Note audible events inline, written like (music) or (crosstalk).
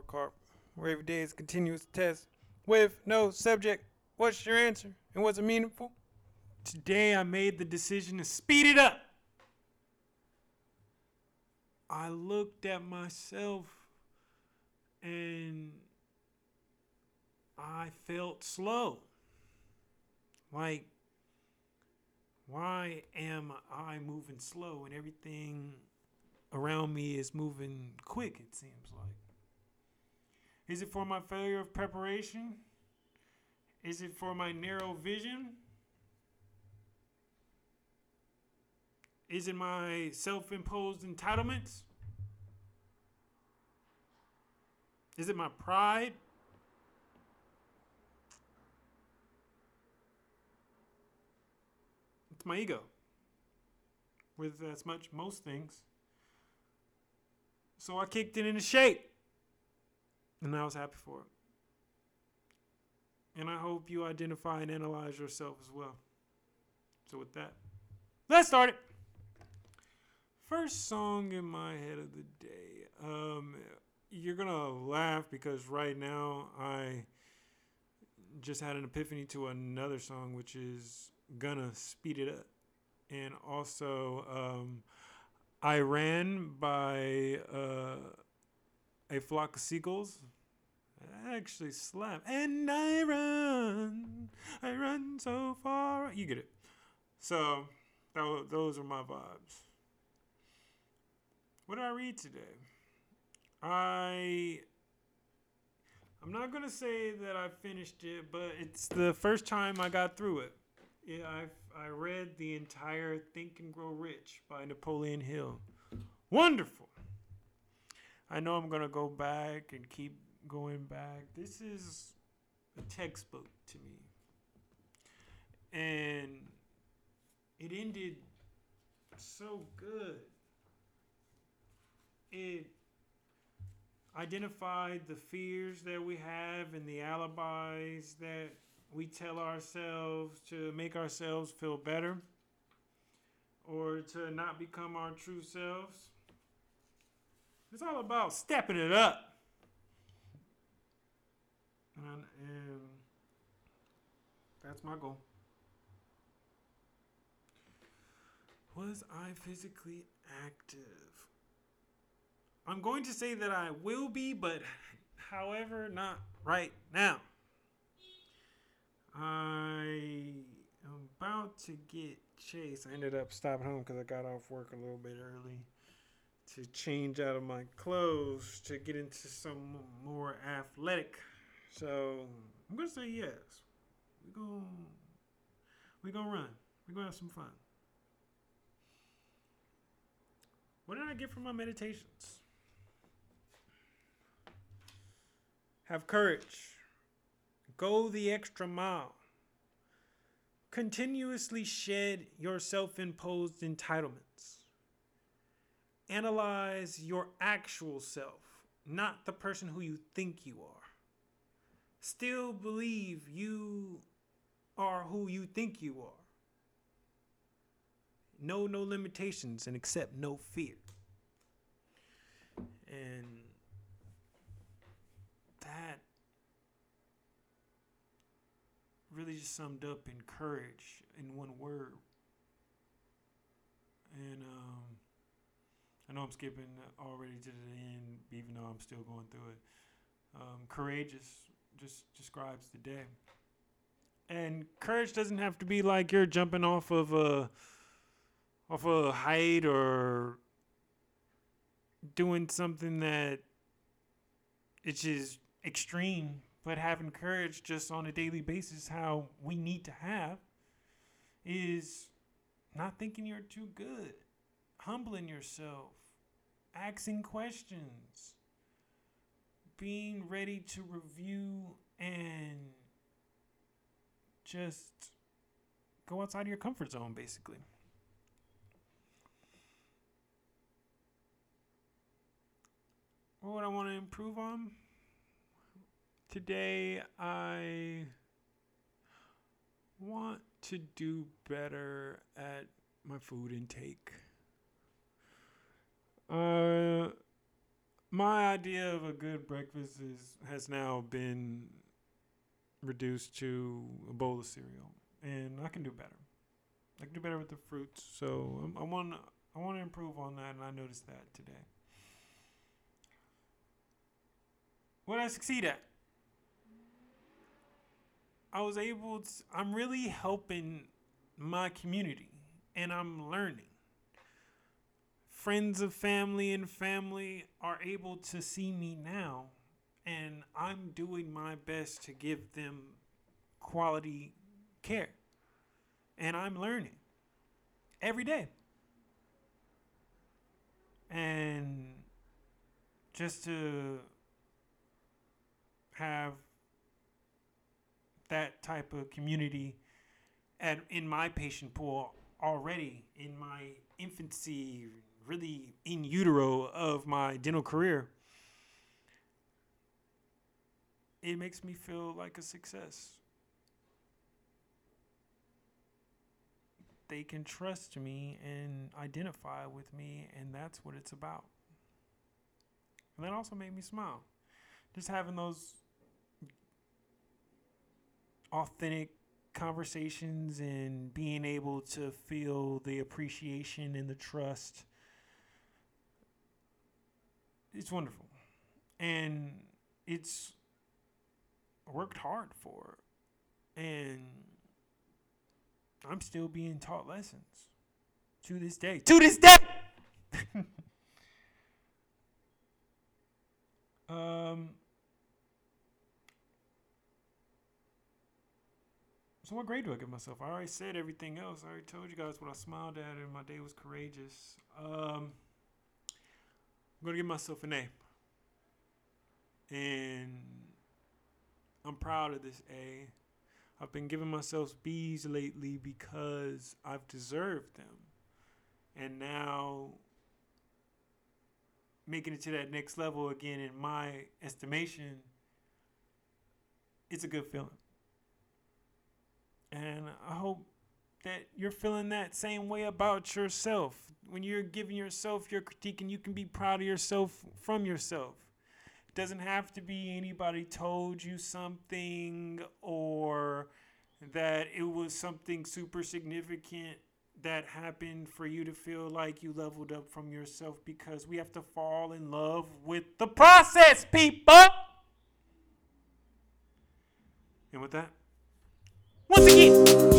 or carp, where every day is continuous test with no subject. What's your answer? And was it meaningful? Today I made the decision to speed it up. I looked at myself and I felt slow. Like, why am I moving slow and everything around me is moving quick, it seems like? Is it for my failure of preparation? Is it for my narrow vision? Is it my self imposed entitlements? Is it my pride? It's my ego. With as much most things. So I kicked it into shape. And I was happy for it. And I hope you identify and analyze yourself as well. So with that, let's start it. First song in my head of the day. Um, you're gonna laugh because right now I just had an epiphany to another song, which is gonna speed it up, and also um, I ran by uh, a flock of seagulls. I actually slap, and I run, I run so far. You get it. So that, those are my vibes. What did I read today? I I'm not gonna say that I finished it, but it's the first time I got through it. Yeah, I I read the entire Think and Grow Rich by Napoleon Hill. Wonderful. I know I'm gonna go back and keep going back. This is a textbook to me, and it ended so good. It identified the fears that we have and the alibis that we tell ourselves to make ourselves feel better or to not become our true selves. It's all about stepping it up. And, and that's my goal. Was I physically active? I'm going to say that I will be, but however, not right now. I am about to get chased. I ended up stopping home because I got off work a little bit early to change out of my clothes to get into some more athletic. So I'm gonna say yes. We going we gonna run. We gonna have some fun. What did I get from my meditations? Have courage. Go the extra mile. Continuously shed your self imposed entitlements. Analyze your actual self, not the person who you think you are. Still believe you are who you think you are. Know no limitations and accept no fear. And that really just summed up in courage in one word. And um, I know I'm skipping already to the end, even though I'm still going through it. Um, courageous just describes the day. And courage doesn't have to be like you're jumping off of a off a height or doing something that it's just extreme, but having courage just on a daily basis, how we need to have, is not thinking you're too good, humbling yourself, asking questions, being ready to review and just go outside of your comfort zone, basically. What would I want to improve on? Today, I want to do better at my food intake. Uh, my idea of a good breakfast is has now been reduced to a bowl of cereal, and I can do better. I can do better with the fruits, so I'm, I want I want to improve on that, and I noticed that today. What I succeed at? I was able to. I'm really helping my community, and I'm learning friends of family and family are able to see me now and I'm doing my best to give them quality care. And I'm learning every day. And just to have that type of community at in my patient pool already in my infancy really in utero of my dental career, it makes me feel like a success. They can trust me and identify with me, and that's what it's about. And that also made me smile. Just having those authentic conversations and being able to feel the appreciation and the trust it's wonderful, and it's worked hard for, and I'm still being taught lessons to this day. To this day. (laughs) um. So what grade do I give myself? I already said everything else. I already told you guys what I smiled at and my day was courageous. Um I'm gonna give myself an A. And I'm proud of this A. I've been giving myself B's lately because I've deserved them. And now making it to that next level again in my estimation, it's a good feeling. And I hope that you're feeling that same way about yourself when you're giving yourself your critique and you can be proud of yourself from yourself. It doesn't have to be anybody told you something or that it was something super significant that happened for you to feel like you leveled up from yourself because we have to fall in love with the process, people. And with that, once again,